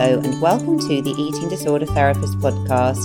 Hello, and welcome to the Eating Disorder Therapist podcast.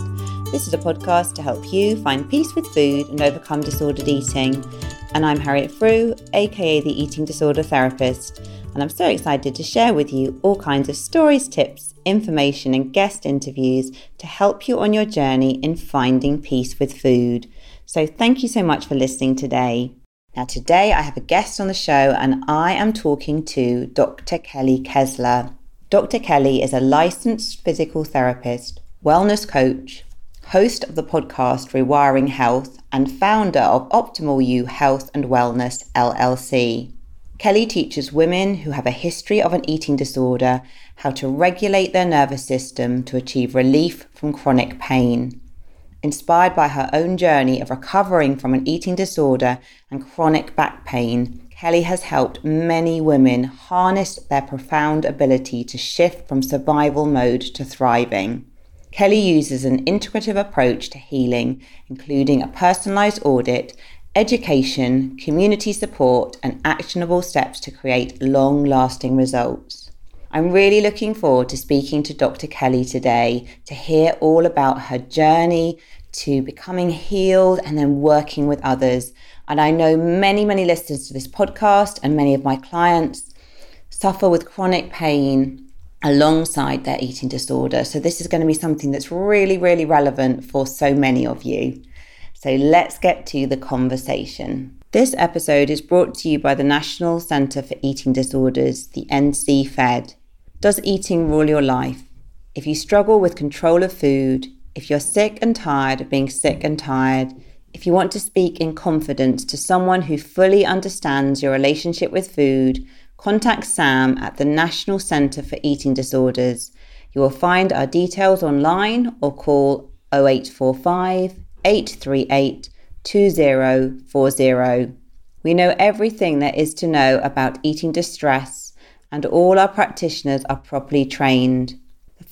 This is a podcast to help you find peace with food and overcome disordered eating. And I'm Harriet Frew, aka the Eating Disorder Therapist, and I'm so excited to share with you all kinds of stories, tips, information, and guest interviews to help you on your journey in finding peace with food. So, thank you so much for listening today. Now, today I have a guest on the show, and I am talking to Dr. Kelly Kessler. Dr. Kelly is a licensed physical therapist, wellness coach, host of the podcast Rewiring Health, and founder of Optimal You Health and Wellness LLC. Kelly teaches women who have a history of an eating disorder how to regulate their nervous system to achieve relief from chronic pain. Inspired by her own journey of recovering from an eating disorder and chronic back pain, Kelly has helped many women harness their profound ability to shift from survival mode to thriving. Kelly uses an integrative approach to healing, including a personalized audit, education, community support, and actionable steps to create long lasting results. I'm really looking forward to speaking to Dr. Kelly today to hear all about her journey to becoming healed and then working with others and I know many, many listeners to this podcast and many of my clients suffer with chronic pain alongside their eating disorder. So, this is going to be something that's really, really relevant for so many of you. So, let's get to the conversation. This episode is brought to you by the National Centre for Eating Disorders, the NC-FED. Does eating rule your life? If you struggle with control of food, if you're sick and tired of being sick and tired, if you want to speak in confidence to someone who fully understands your relationship with food, contact Sam at the National Centre for Eating Disorders. You will find our details online or call 0845 838 2040. We know everything there is to know about eating distress, and all our practitioners are properly trained.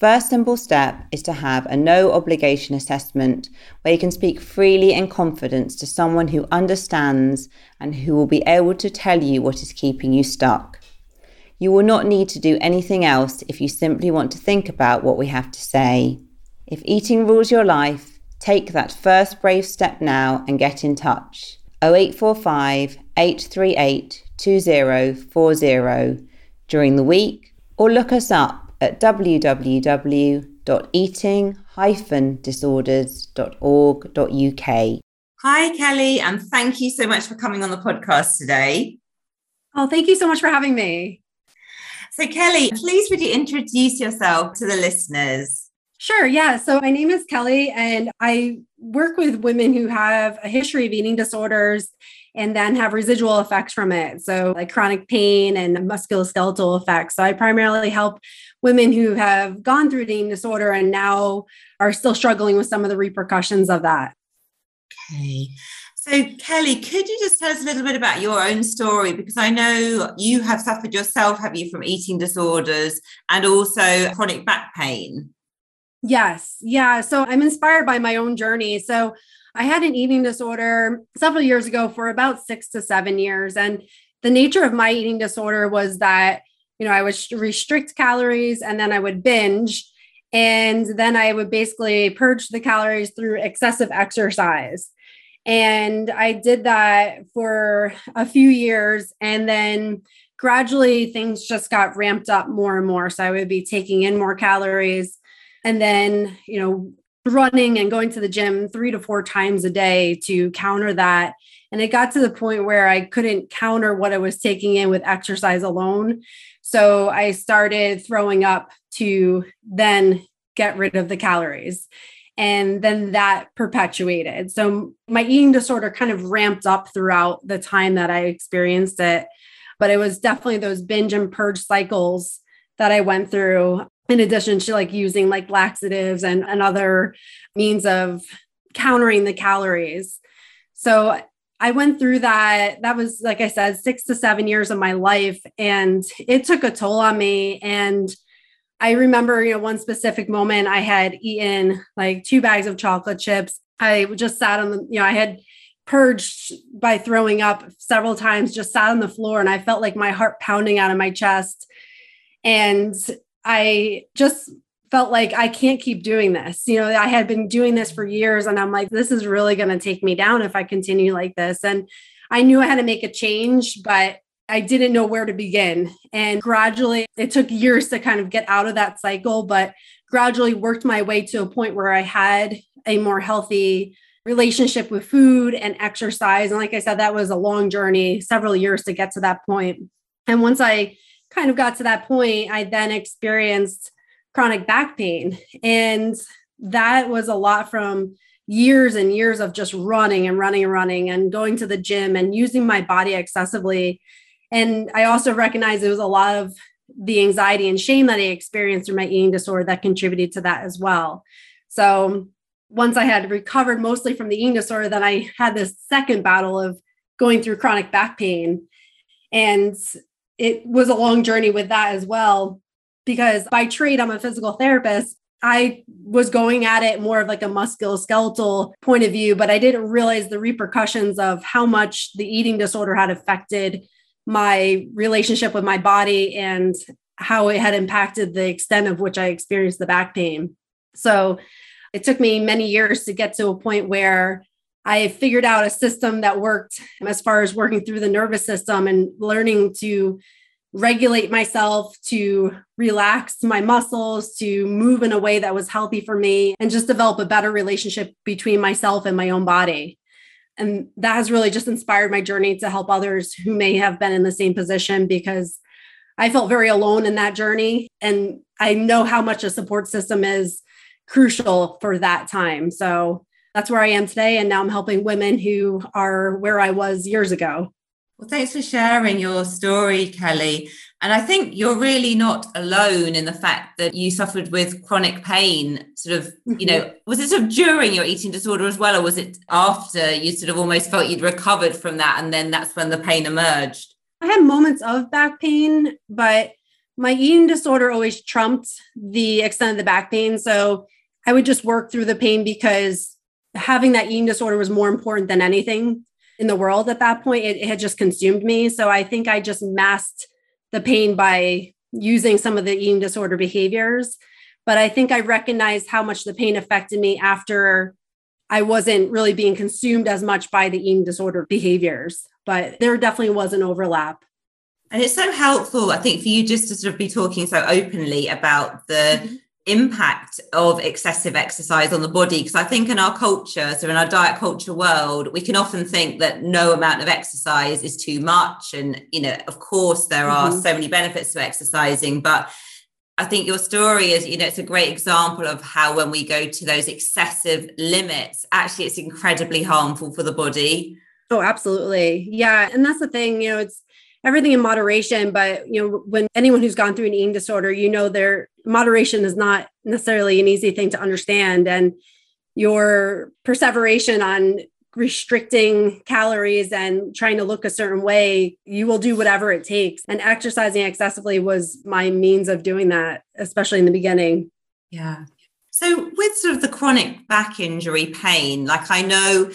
First simple step is to have a no obligation assessment where you can speak freely in confidence to someone who understands and who will be able to tell you what is keeping you stuck. You will not need to do anything else if you simply want to think about what we have to say. If eating rules your life, take that first brave step now and get in touch. 0845 838 2040 during the week or look us up at www.eating-disorders.org.uk. Hi, Kelly, and thank you so much for coming on the podcast today. Oh, thank you so much for having me. So, Kelly, please would you introduce yourself to the listeners? Sure. Yeah. So, my name is Kelly, and I work with women who have a history of eating disorders and then have residual effects from it. So, like chronic pain and musculoskeletal effects. So, I primarily help women who have gone through eating disorder and now are still struggling with some of the repercussions of that. Okay. So, Kelly, could you just tell us a little bit about your own story? Because I know you have suffered yourself, have you, from eating disorders and also chronic back pain? Yes. Yeah. So, I'm inspired by my own journey. So, I had an eating disorder several years ago for about six to seven years. And the nature of my eating disorder was that, you know, I would restrict calories and then I would binge. And then I would basically purge the calories through excessive exercise. And I did that for a few years. And then gradually things just got ramped up more and more. So I would be taking in more calories. And then, you know, running and going to the gym three to four times a day to counter that. And it got to the point where I couldn't counter what I was taking in with exercise alone. So I started throwing up to then get rid of the calories. And then that perpetuated. So my eating disorder kind of ramped up throughout the time that I experienced it. But it was definitely those binge and purge cycles that I went through in addition to like using like laxatives and, and other means of countering the calories. So I went through that. That was, like I said, six to seven years of my life. And it took a toll on me. And I remember, you know, one specific moment I had eaten like two bags of chocolate chips. I just sat on the, you know, I had purged by throwing up several times, just sat on the floor and I felt like my heart pounding out of my chest. And I just felt like I can't keep doing this. You know, I had been doing this for years and I'm like, this is really going to take me down if I continue like this. And I knew I had to make a change, but I didn't know where to begin. And gradually, it took years to kind of get out of that cycle, but gradually worked my way to a point where I had a more healthy relationship with food and exercise. And like I said, that was a long journey, several years to get to that point. And once I kind of got to that point, I then experienced chronic back pain. And that was a lot from years and years of just running and running and running and going to the gym and using my body excessively. And I also recognized it was a lot of the anxiety and shame that I experienced through my eating disorder that contributed to that as well. So once I had recovered mostly from the eating disorder, then I had this second battle of going through chronic back pain. And it was a long journey with that as well because by trade, I'm a physical therapist. I was going at it more of like a musculoskeletal point of view, but I didn't realize the repercussions of how much the eating disorder had affected my relationship with my body and how it had impacted the extent of which I experienced the back pain. So it took me many years to get to a point where I figured out a system that worked as far as working through the nervous system and learning to regulate myself, to relax my muscles, to move in a way that was healthy for me, and just develop a better relationship between myself and my own body. And that has really just inspired my journey to help others who may have been in the same position because I felt very alone in that journey. And I know how much a support system is crucial for that time. So that's where I am today. And now I'm helping women who are where I was years ago. Well, thanks for sharing your story, Kelly. And I think you're really not alone in the fact that you suffered with chronic pain, sort of, you know, mm-hmm. was it sort of during your eating disorder as well, or was it after you sort of almost felt you'd recovered from that and then that's when the pain emerged? I had moments of back pain, but my eating disorder always trumped the extent of the back pain. So I would just work through the pain because having that eating disorder was more important than anything in the world at that point. It, it had just consumed me. So I think I just masked the pain by using some of the eating disorder behaviors. But I think I recognized how much the pain affected me after I wasn't really being consumed as much by the eating disorder behaviors. But there definitely was an overlap. And it's so helpful, I think, for you just to sort of be talking so openly about the mm-hmm impact of excessive exercise on the body because i think in our culture so in our diet culture world we can often think that no amount of exercise is too much. And you know of course there are mm-hmm. so many benefits to exercising but i think your story is you know it's a great example of how when we go to those excessive limits actually it's incredibly harmful for the body. Oh absolutely. Yeah and that's the thing you know it's everything in moderation but you know when anyone who's gone through an eating disorder you know their moderation is not necessarily an easy thing to understand. And your perseveration on restricting calories and trying to look a certain way you will do whatever it takes. And exercising excessively was my means of doing that especially in the beginning. Yeah. So with sort of the chronic back injury pain like i know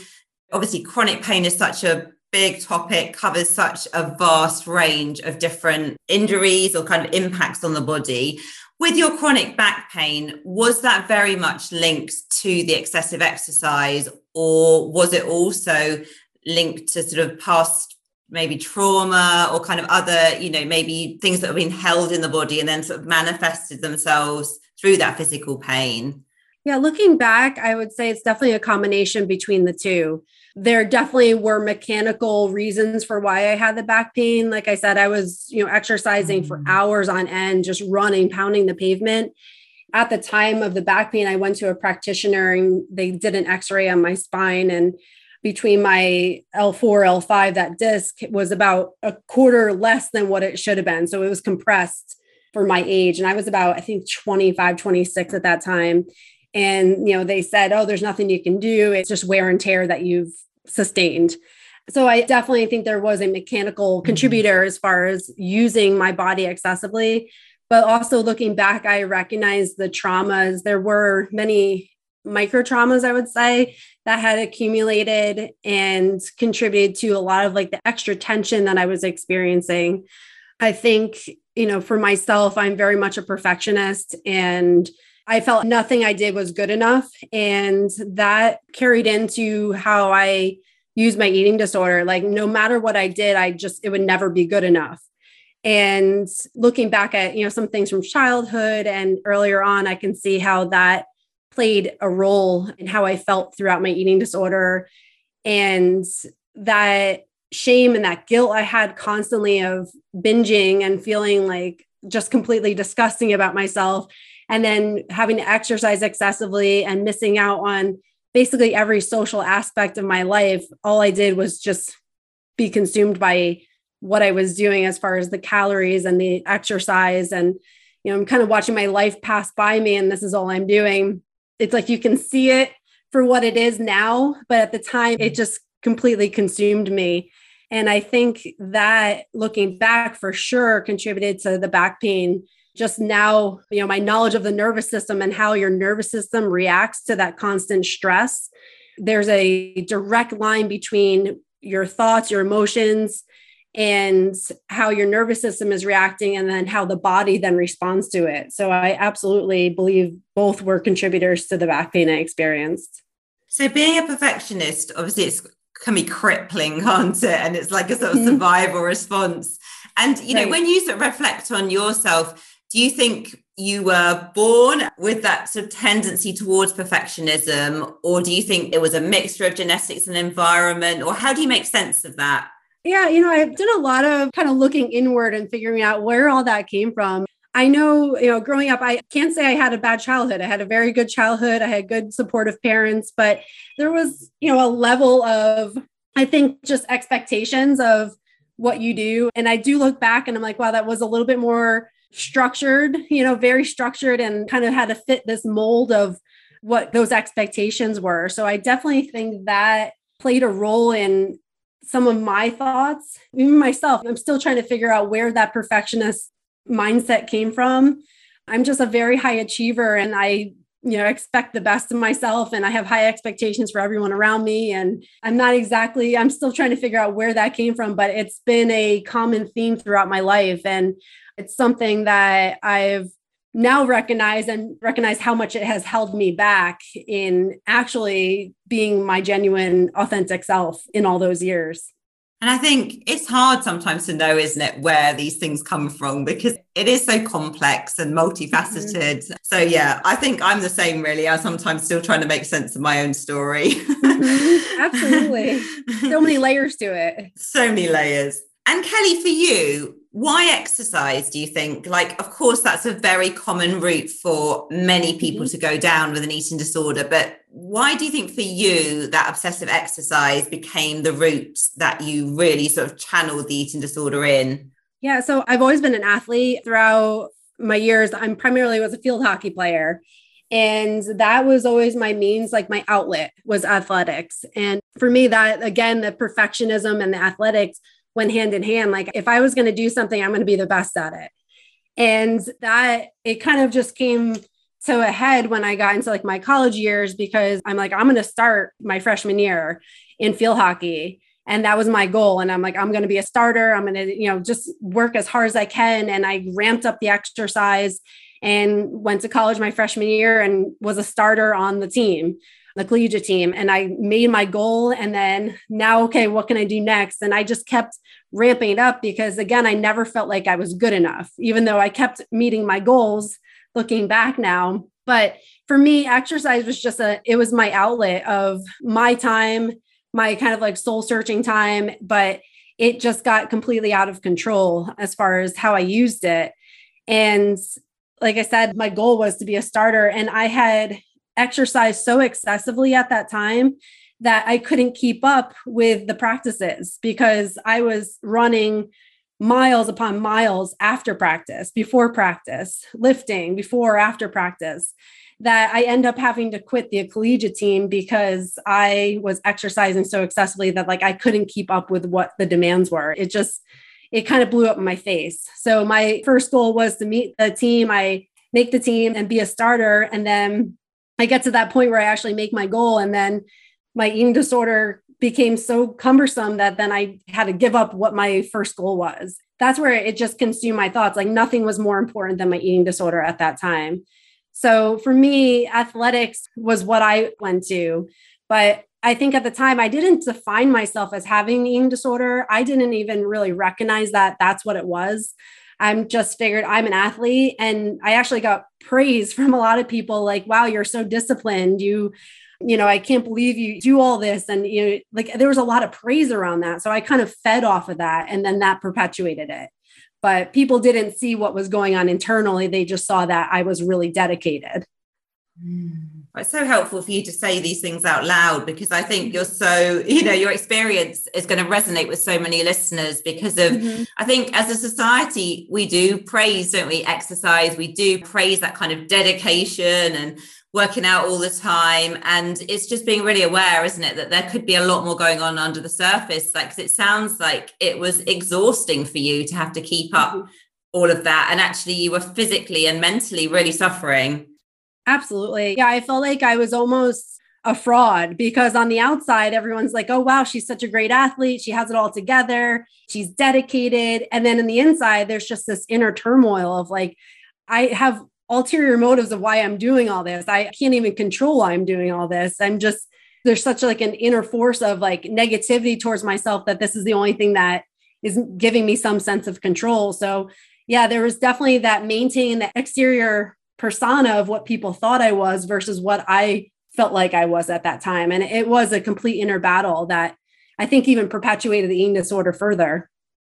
obviously chronic pain is such a big topic covers such a vast range of different injuries or kind of impacts on the body. With your chronic back pain, was that very much linked to the excessive exercise, or was it also linked to sort of past maybe trauma or kind of other, you know, maybe things that have been held in the body and then sort of manifested themselves through that physical pain? Yeah, looking back, I would say it's definitely a combination between the two there definitely were mechanical reasons for why I had the back pain. Like I said, I was, you know, exercising for mm. hours on end, just running, pounding the pavement. At the time of the back pain, I went to a practitioner and they did an x ray on my spine. And between my L4, L5, that disc was about a quarter less than what it should have been. So it was compressed for my age. And I was about, I think, 25, 26 at that time and you know they said oh there's nothing you can do it's just wear and tear that you've sustained. So I definitely think there was a mechanical mm-hmm. contributor as far as using my body excessively. But also looking back, I recognize the traumas. There were many micro traumas, I would say, that had accumulated and contributed to a lot of like the extra tension that I was experiencing. I think you know, for myself, I'm very much a perfectionist and I felt nothing I did was good enough. And that carried into how I use my eating disorder. Like, no matter what I did, I just, it would never be good enough. And looking back at, you know, some things from childhood and earlier on, I can see how that played a role in how I felt throughout my eating disorder. And that shame and that guilt I had constantly of binging and feeling like just completely disgusting about myself. And then having to exercise excessively and missing out on basically every social aspect of my life. All I did was just be consumed by what I was doing as far as the calories and the exercise. And, you know, I'm kind of watching my life pass by me, and this is all I'm doing. It's like you can see it for what it is now, but at the time, it just completely consumed me. And I think that looking back for sure contributed to the back pain. Just now, you know, my knowledge of the nervous system and how your nervous system reacts to that constant stress. There's a direct line between your thoughts, your emotions, and how your nervous system is reacting, and then how the body then responds to it. So I absolutely believe both were contributors to the back pain I experienced. So being a perfectionist, obviously it's can be crippling, can't it? And it's like a sort of mm-hmm. survival response. And you know, right. when you sort of reflect on yourself, do you think you were born with that sort of tendency towards perfectionism, or do you think it was a mixture of genetics and environment, or how do you make sense of that? Yeah, you know, I've done a lot of kind of looking inward and figuring out where all that came from. I know, you know, growing up, I can't say I had a bad childhood. I had a very good childhood. I had good supportive parents, but there was, you know, a level of, I think, just expectations of what you do. And I do look back and I'm like, wow, that was a little bit more structured, you know, very structured and kind of had to fit this mold of what those expectations were. So I definitely think that played a role in some of my thoughts, even myself. I'm still trying to figure out where that perfectionist mindset came from. I'm just a very high achiever and I you know expect the best of myself and i have high expectations for everyone around me and i'm not exactly i'm still trying to figure out where that came from but it's been a common theme throughout my life and it's something that i've now recognize and recognize how much it has held me back in actually being my genuine authentic self in all those years and I think it's hard sometimes to know, isn't it, where these things come from because it is so complex and multifaceted. Mm-hmm. So, yeah, I think I'm the same, really. I'm sometimes still trying to make sense of my own story. Mm-hmm. Absolutely. so many layers to it. So many layers. And Kelly, for you, why exercise do you think? Like of course that's a very common route for many people mm-hmm. to go down with an eating disorder but why do you think for you that obsessive exercise became the route that you really sort of channeled the eating disorder in? Yeah so i've always been an athlete throughout my years. I'm primarily was a field hockey player and that was always my means like my outlet was athletics. And for me that again the perfectionism and the athletics went hand in hand. Like if I was going to do something, I'm going to be the best at it. And that it kind of just came to a head when I got into like my college years because I'm like, I'm going to start my freshman year in field hockey. And that was my goal. And I'm like, I'm going to be a starter. I'm going to, you know, just work as hard as I can. And I ramped up the exercise and went to college my freshman year and was a starter on the team the collegiate team and I made my goal. And then now, okay, what can I do next? And I just kept ramping it up because, again, I never felt like I was good enough, even though I kept meeting my goals looking back now. But for me, exercise was just a, it was my outlet of my time, my kind of like soul searching time. But it just got completely out of control as far as how I used it. And like I said, my goal was to be a starter. And I had exercised so excessively at that time that I couldn't keep up with the practices because I was running miles upon miles after practice, before practice, lifting before after practice that I end up having to quit the collegiate team because I was exercising so excessively that like I couldn't keep up with what the demands were. It just it kind of blew up in my face. So my first goal was to meet the team, I make the team and be a starter and then I get to that point where I actually make my goal and then my eating disorder became so cumbersome that then I had to give up what my first goal was. That's where it just consumed my thoughts. Like nothing was more important than my eating disorder at that time. So for me, athletics was what I went to. But I think at the time I didn't define myself as having eating disorder. I didn't even really recognize that that's what it was. I'm just figured I'm an athlete and I actually got praise from a lot of people like wow you're so disciplined. You you know I can't believe you do all this. And you know like there was a lot of praise around that. So I kind of fed off of that and then that perpetuated it. But people didn't see what was going on internally. They just saw that I was really dedicated. Mm. It's so helpful for you to say these things out loud because I think you're so, you know, your experience is going to resonate with so many listeners because of, mm-hmm. I think as a society, we do praise, don't we? Exercise, we do praise that kind of dedication and working out all the time. And it's just being really aware, isn't it, that there could be a lot more going on under the surface. Like, it sounds like it was exhausting for you to have to keep up mm-hmm. all of that. And actually, you were physically and mentally really suffering. Absolutely. Yeah, I felt like I was almost a fraud because on the outside, everyone's like, oh, wow, she's such a great athlete. She has it all together. She's dedicated. And then in the inside, there's just this inner turmoil of like, I have ulterior motives of why I'm doing all this. I can't even control why I'm doing all this. I'm just, there's such like an inner force of like negativity towards myself that this is the only thing that is giving me some sense of control. So, yeah, there was definitely that maintaining the exterior persona of what people thought I was versus what I felt like I was at that time. And it was a complete inner battle that I think even perpetuated the eating disorder further.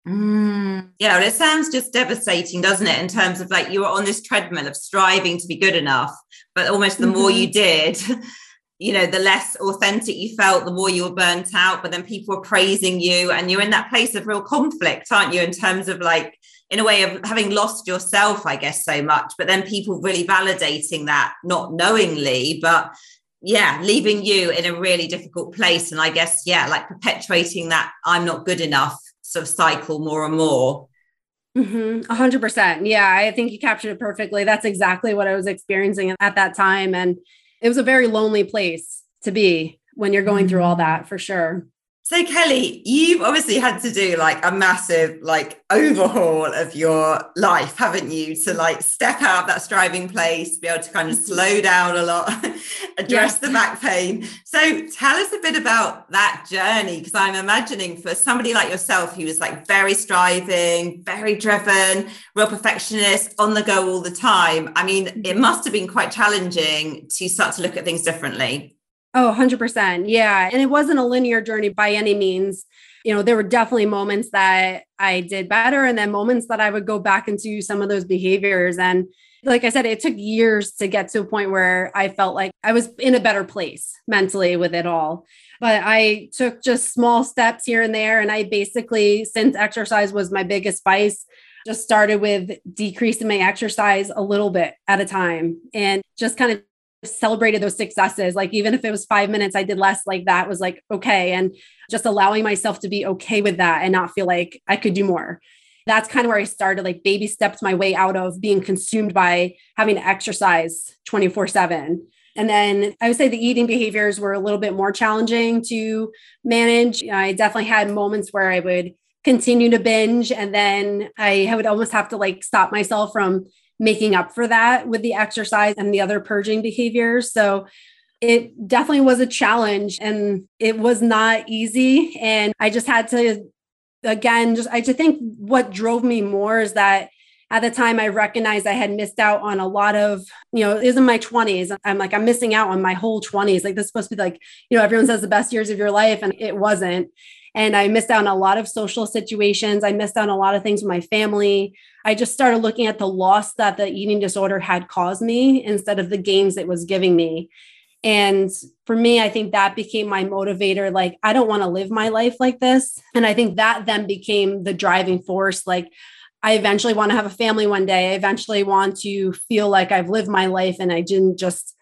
Mm, yeah, well, it sounds just devastating, doesn't it? In terms of like you were on this treadmill of striving to be good enough, but almost the mm-hmm. more you did, you know, the less authentic you felt, the more you were burnt out. But then people were praising you, and you're in that place of real conflict, aren't you? In terms of like in a way of having lost yourself, I guess, so much, but then people really validating that, not knowingly, but yeah, leaving you in a really difficult place. And I guess, yeah, like perpetuating that I'm not good enough sort of cycle more and more. Mm-hmm. 100%. Yeah, I think you captured it perfectly. That's exactly what I was experiencing at that time. And it was a very lonely place to be when you're going through all mm-hmm. that for sure. So Kelly, you've obviously had to do like a massive like overhaul of your life, haven't you? To like step out of that striving place, be able to kind of slow down a lot, address yes. the back pain. So tell us a bit about that journey because I'm imagining for somebody like yourself who was like very striving, very driven, real perfectionist, on the go all the time. I mean, it mm-hmm. must have been quite challenging to start to look at things differently. Oh, 100%. Yeah. And it wasn't a linear journey by any means. You know, there were definitely moments that I did better and then moments that I would go back into some of those behaviors. And like I said, it took years to get to a point where I felt like I was in a better place mentally with it all. But I took just small steps here and there. And I basically, since exercise was my biggest vice, just started with decreasing my exercise a little bit at a time and just kind of celebrated those successes. Like even if it was five minutes, I did less like that was like, okay. And just allowing myself to be okay with that and not feel like I could do more. That's kind of where I started, like baby steps my way out of being consumed by having to exercise 24 seven. And then I would say the eating behaviors were a little bit more challenging to manage. I definitely had moments where I would continue to binge and then I would almost have to like stop myself from making up for that with the exercise and the other purging behaviors. So it definitely was a challenge and it was not easy. And I just had to, again, just I just think what drove me more is that at the time I recognized I had missed out on a lot of, you know, it was in my 20s. I'm like, I'm missing out on my whole 20s. Like this is supposed to be like, you know, everyone says the best years of your life, and it wasn't. And I missed out on a lot of social situations. I missed out on a lot of things with my family. I just started looking at the loss that the eating disorder had caused me instead of the gains it was giving me. And for me, I think that became my motivator. Like, I don't want to live my life like this. And I think that then became the driving force. Like, I eventually want to have a family one day. I eventually want to feel like I've lived my life and I didn't just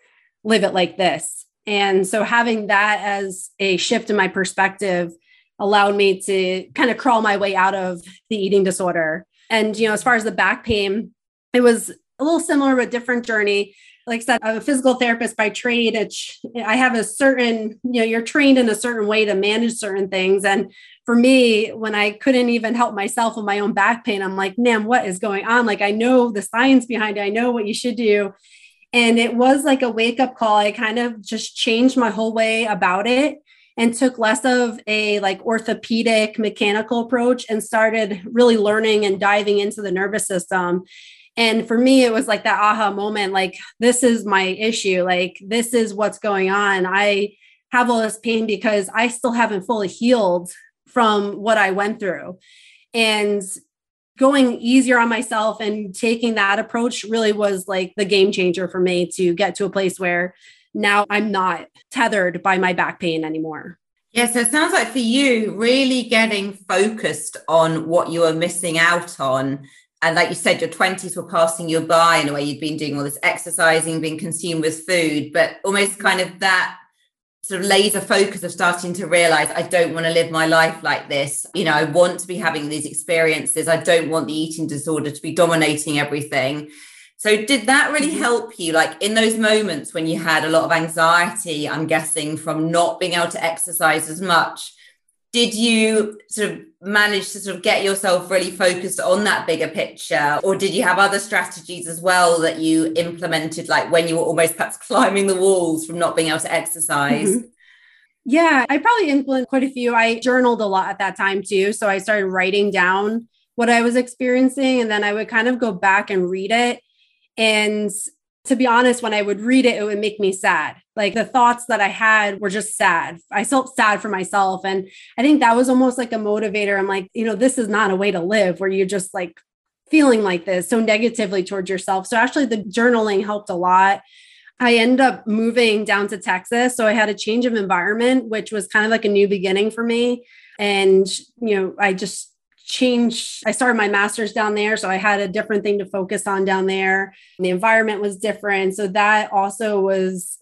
live it like this. And so having that as a shift in my perspective allowed me to kind of crawl my way out of the eating disorder. And, you know, as far as the back pain, it was a little similar but different journey. like I said, I'm a physical therapist by trade. It's, I have a certain, you know, you're trained in a certain way to manage certain things. And for me, when I couldn't even help myself with my own back pain, I'm like, man, what is going on? Like, I know the science behind it, I know what you should do. And it was like a wake up call. I kind of just changed my whole way about it and took less of a like orthopedic mechanical approach and started really learning and diving into the nervous system and for me, it was like that aha moment like, this is my issue. Like, this is what's going on. I have all this pain because I still haven't fully healed from what I went through. And going easier on myself and taking that approach really was like the game changer for me to get to a place where now I'm not tethered by my back pain anymore. Yeah, so it sounds like for you, really getting focused on what you are missing out on and like you said, your 20s were passing you by in a way you'd been doing all this exercising, being consumed with food, but almost kind of that sort of laser focus of starting to realize I don't want to live my life like this. You know, I want to be having these experiences. I don't want the eating disorder to be dominating everything. So, did that really mm-hmm. help you? Like in those moments when you had a lot of anxiety, I'm guessing from not being able to exercise as much, did you sort of manage to sort of get yourself really focused on that bigger picture or did you have other strategies as well that you implemented like when you were almost perhaps climbing the walls from not being able to exercise mm-hmm. yeah i probably implemented quite a few i journaled a lot at that time too so i started writing down what i was experiencing and then i would kind of go back and read it and to be honest, when I would read it, it would make me sad. Like the thoughts that I had were just sad. I felt sad for myself. And I think that was almost like a motivator. I'm like, you know, this is not a way to live where you're just like feeling like this so negatively towards yourself. So actually, the journaling helped a lot. I ended up moving down to Texas. So I had a change of environment, which was kind of like a new beginning for me. And, you know, I just changed. I started my master's down there. So I had a different thing to focus on down there. The environment was different. So that also was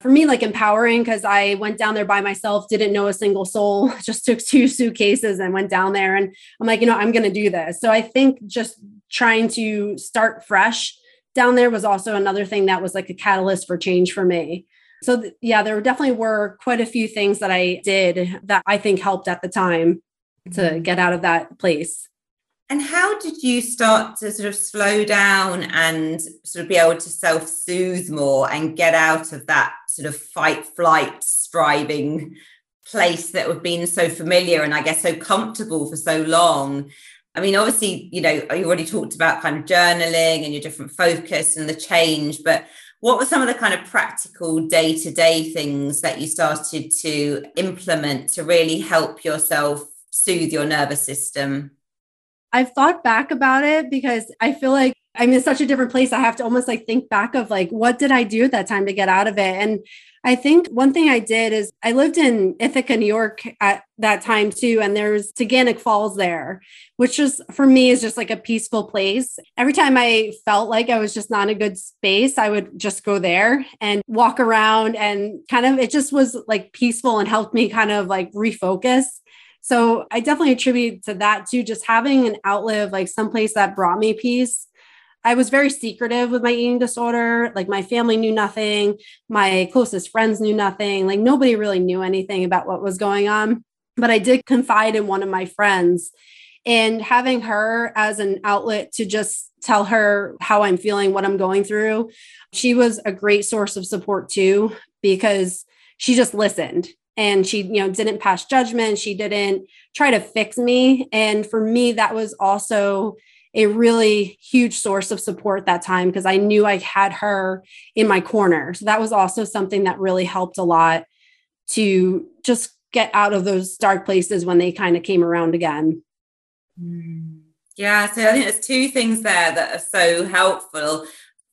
for me like empowering because I went down there by myself, didn't know a single soul, just took two suitcases and went down there. And I'm like, you know, I'm going to do this. So I think just trying to start fresh down there was also another thing that was like a catalyst for change for me. So, th- yeah, there definitely were quite a few things that I did that I think helped at the time to get out of that place. And how did you start to sort of slow down and sort of be able to self soothe more and get out of that sort of fight, flight, striving place that we've been so familiar and I guess so comfortable for so long? I mean, obviously, you know, you already talked about kind of journaling and your different focus and the change, but what were some of the kind of practical day to day things that you started to implement to really help yourself soothe your nervous system? I've thought back about it because I feel like I'm in such a different place. I have to almost like think back of like, what did I do at that time to get out of it? And I think one thing I did is I lived in Ithaca, New York at that time too. And there's Taughannock Falls there, which is for me is just like a peaceful place. Every time I felt like I was just not in a good space, I would just go there and walk around and kind of, it just was like peaceful and helped me kind of like refocus. So I definitely attribute to that too, just having an outlet, like someplace that brought me peace. I was very secretive with my eating disorder. Like my family knew nothing, my closest friends knew nothing. Like nobody really knew anything about what was going on. But I did confide in one of my friends and having her as an outlet to just tell her how I'm feeling, what I'm going through. She was a great source of support too, because she just listened and she you know didn't pass judgment. She didn't try to fix me. And for me that was also a really huge source of support that time because i knew i had her in my corner. So that was also something that really helped a lot to just get out of those dark places when they kind of came around again. Mm. yeah so i think there's two things there that are so helpful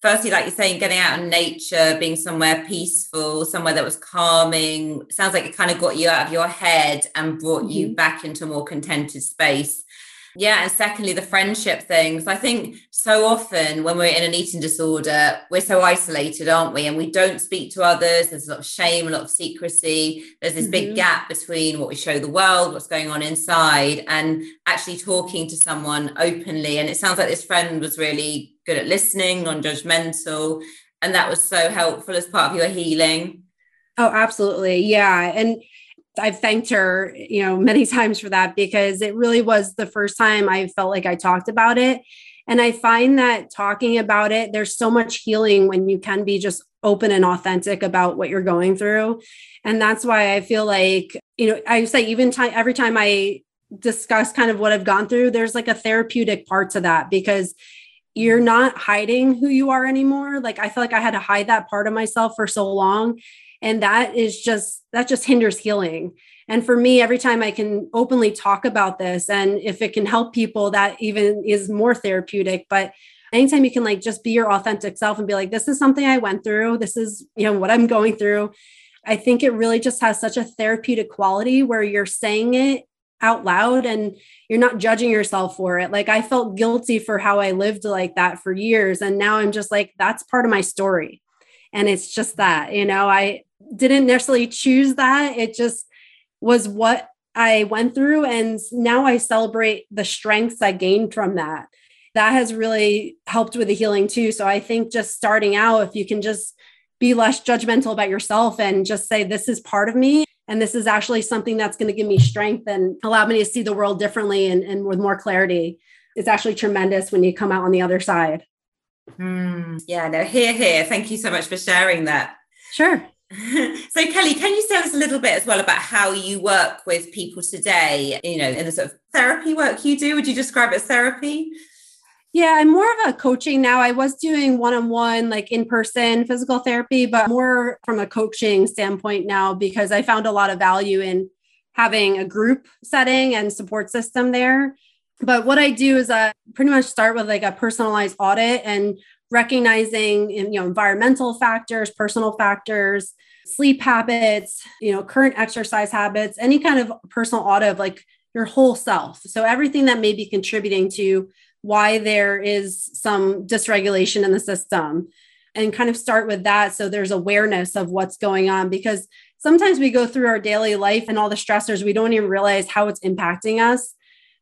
firstly, like you're saying, getting out in nature, being somewhere peaceful, somewhere that was calming. Sounds like it kind of got you out of your head and brought mm-hmm. you back into a more contented space. Yeah. And secondly, the friendship things. I think so often when we're in an eating disorder, we're so isolated, aren't we? And we don't speak to others. There's a lot of shame, a lot of secrecy. There's this mm-hmm. big gap between what we show the world, what's going on inside, and actually talking to someone openly. And it sounds like this friend was really good at listening, non judgmental. and that was so helpful as part of your healing. Oh, absolutely. Yeah. And I've thanked her, you know, many times for that because it really was the first time I felt like I talked about it. And I find that talking about it, there's so much healing when you can be just open and authentic about what you're going through. And that's why I feel like, you know, I say even time every time I discuss kind of what I've gone through, there's like a therapeutic part to that because you're not hiding who you are anymore. Like I feel like I had to hide that part of myself for so long. And that is just, that just hinders healing. And for me, every time I can openly talk about this, and if it can help people, that even is more therapeutic. But anytime you can like just be your authentic self and be like, this is something I went through, this is, you know, what I'm going through. I think it really just has such a therapeutic quality where you're saying it out loud and you're not judging yourself for it. Like I felt guilty for how I lived like that for years. And now I'm just like, that's part of my story. And it's just that, you know, I didn't necessarily choose that. It just was what I went through. And now I celebrate the strengths I gained from that. That has really helped with the healing too. So I think just starting out, if you can just be less judgmental about yourself and just say, this is part of me and this is actually something that's going to give me strength and allow me to see the world differently and, and with more clarity. It's actually tremendous when you come out on the other side. Mm, yeah no hear hear. Thank you so much for sharing that. Sure. So kelly can you tell us a little bit as well about how you work with people today you know in the sort of therapy work you do? Would you describe it as therapy yeah, I'm more of a coaching now. I was doing one on one, like in person physical therapy, but more from a coaching standpoint now because I found a lot of value in having a group setting and support system there. But what I do is I pretty much start with like a personalized audit and recognizing you know environmental factors, personal factors, sleep habits, you know, current exercise habits, any kind of personal audit of like your whole self. So everything that may be contributing to why there is some dysregulation in the system and kind of start with that. So there's awareness of what's going on because sometimes we go through our daily life and all the stressors we don't even realize how it's impacting us.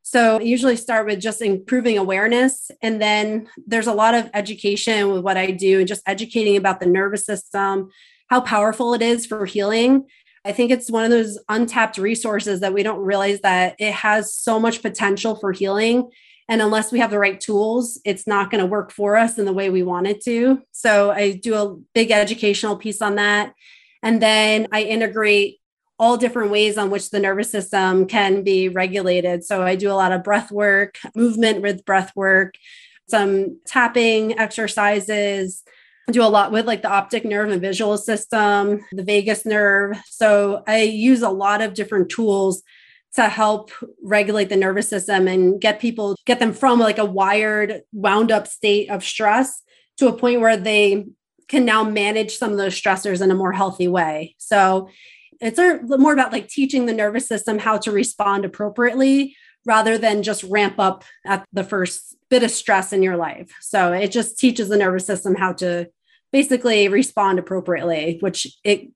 So I usually start with just improving awareness and then there's a lot of education with what I do and just educating about the nervous system how powerful it is for healing. I think it's one of those untapped resources that we don't realize that it has so much potential for healing and unless we have the right tools, it's not going to work for us in the way we want it to. So I do a big educational piece on that. And then I integrate all different ways on which the nervous system can be regulated. So I do a lot of breath work, movement with breath work, some tapping exercises. I do a lot with like the optic nerve and visual system, the vagus nerve. So I use a lot of different tools to help regulate the nervous system and get people get them from like a wired wound up state of stress to a point where they can now manage some of those stressors in a more healthy way. So it's more about like teaching the nervous system how to respond appropriately rather than just ramp up at the first bit of stress in your life. So it just teaches the nervous system how to basically respond appropriately which it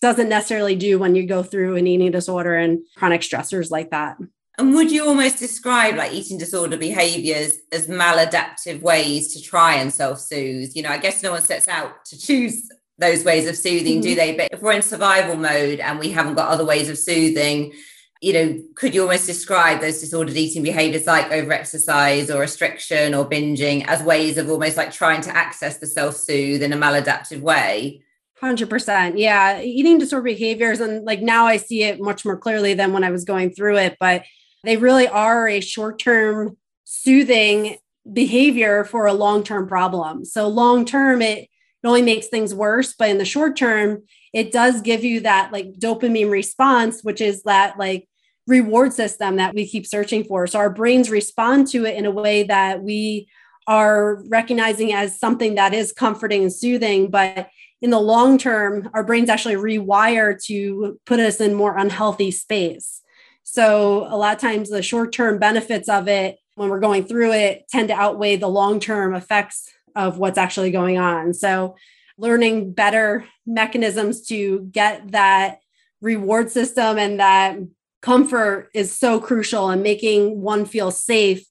doesn't necessarily do when you go through an eating disorder and chronic stressors like that. And would you almost describe like eating disorder behaviors as maladaptive ways to try and self soothe? You know, I guess no one sets out to choose those ways of soothing, mm-hmm. do they? But if we're in survival mode and we haven't got other ways of soothing, you know, could you almost describe those disordered eating behaviors like overexercise or restriction or binging as ways of almost like trying to access the self soothe in a maladaptive way? 100%. Yeah. Eating disorder behaviors. And like now I see it much more clearly than when I was going through it, but they really are a short term soothing behavior for a long term problem. So, long term, it, it only makes things worse. But in the short term, it does give you that like dopamine response, which is that like reward system that we keep searching for. So, our brains respond to it in a way that we are recognizing as something that is comforting and soothing, but in the long term, our brains actually rewire to put us in more unhealthy space. So a lot of times the short-term benefits of it when we're going through it tend to outweigh the long-term effects of what's actually going on. So learning better mechanisms to get that reward system and that comfort is so crucial and making one feel safe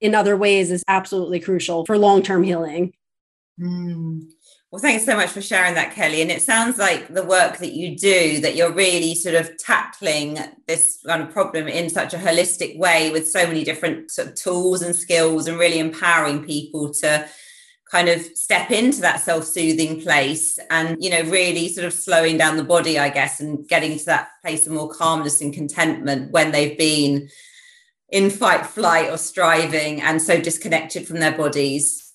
in other ways is absolutely crucial for long-term healing. Mm. Well, thanks so much for sharing that, Kelly. And it sounds like the work that you do, that you're really sort of tackling this kind of problem in such a holistic way with so many different sort of tools and skills and really empowering people to kind of step into that self-soothing place and you know really sort of slowing down the body i guess and getting to that place of more calmness and contentment when they've been in fight flight or striving and so disconnected from their bodies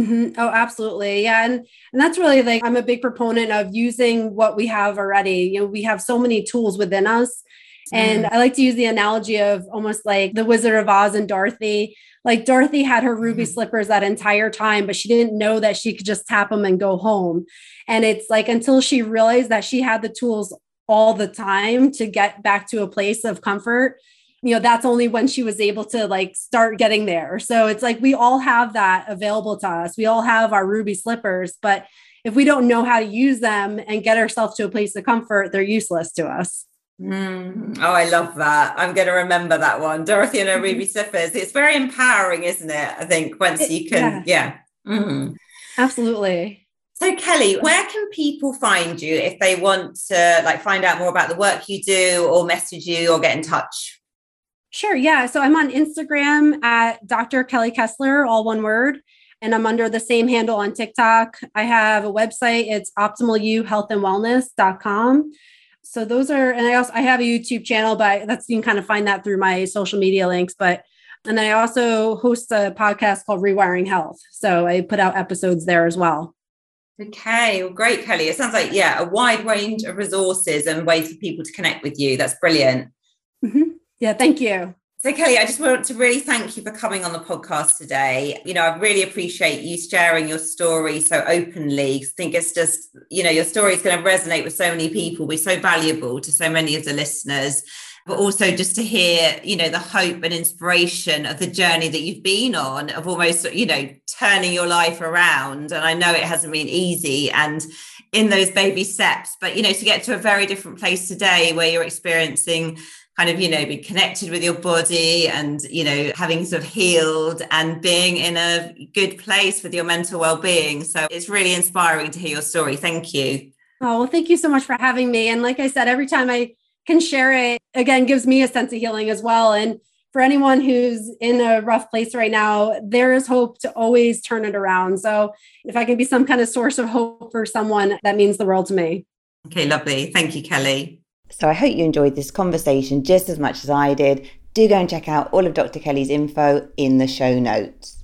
Mm-hmm. Oh, absolutely. Yeah. And and that's really like I'm a big proponent of using what we have already. You know, we have so many tools within us. And mm. I like to use the analogy of almost like the Wizard of Oz and Dorothy. Like Dorothy had her ruby mm. slippers that entire time, but she didn't know that she could just tap them and go home. And it's like until she realized that she had the tools all the time to get back to a place of comfort you know that's only when she was able to like start getting there so it's like we all have that available to us we all have our ruby slippers but if we don't know how to use them and get ourselves to a place of comfort they're useless to us Mm. Oh, I love that. I'm going to remember that one. Dorothy and her ruby slippers. It's very empowering, isn't it? I think once it, you can, yeah. yeah. Mm. Absolutely. So, Kelly, where can people find you if they want to like find out more about the work you do or message you or get in touch? Sure. Yeah. So I'm on Instagram at Dr. Kelly Kessler, all one word. And I'm under the same handle on TikTok. I have a website. It's optimalyouhealthandwellness.com. So those are, and I also I have a YouTube channel, but that's you can kind of find that through my social media links. But and then I also host a podcast called Rewiring Health. So I put out episodes there as well. Okay, well, great, Kelly. It sounds like, yeah, a wide range of resources and ways for people to connect with you. That's brilliant. Mm-hmm. Yeah, thank you. So, Kelly, I just want to really thank you for coming on the podcast today. You know, I really appreciate you sharing your story so openly. I think it's just, you know, your story is going to resonate with so many people, be so valuable to so many of the listeners. But also just to hear, you know, the hope and inspiration of the journey that you've been on, of almost, you know, turning your life around. And I know it hasn't been easy and in those baby steps, but, you know, to get to a very different place today where you're experiencing kind of you know be connected with your body and you know having sort of healed and being in a good place with your mental well-being. So it's really inspiring to hear your story. Thank you. Oh well thank you so much for having me. And like i said every time i can share it again gives me a sense of healing as well. And for anyone who's in a rough place right now there is hope to always turn it around. So if i can be some kind of source of hope for someone that means the world to me. Okay lovely. Thank you kelly so I hope you enjoyed this conversation just as much as I did. Do go and check out all of Dr. Kelly's info in the show notes.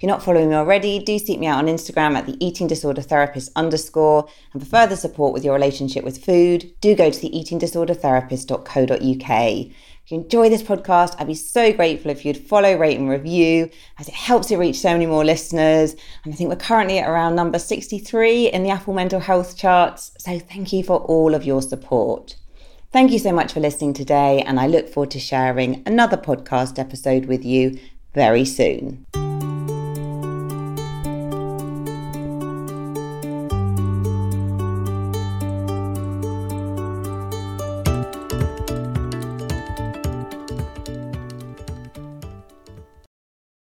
If you're not following me already, do seek me out on Instagram at the eating disorder therapist underscore. And for further support with your relationship with food, do go to the eatingdisordertherapist.co.uk. If you enjoy this podcast, I'd be so grateful if you'd follow, rate, and review, as it helps it reach so many more listeners. And I think we're currently at around number 63 in the Apple mental health charts. So thank you for all of your support. Thank you so much for listening today, and I look forward to sharing another podcast episode with you very soon.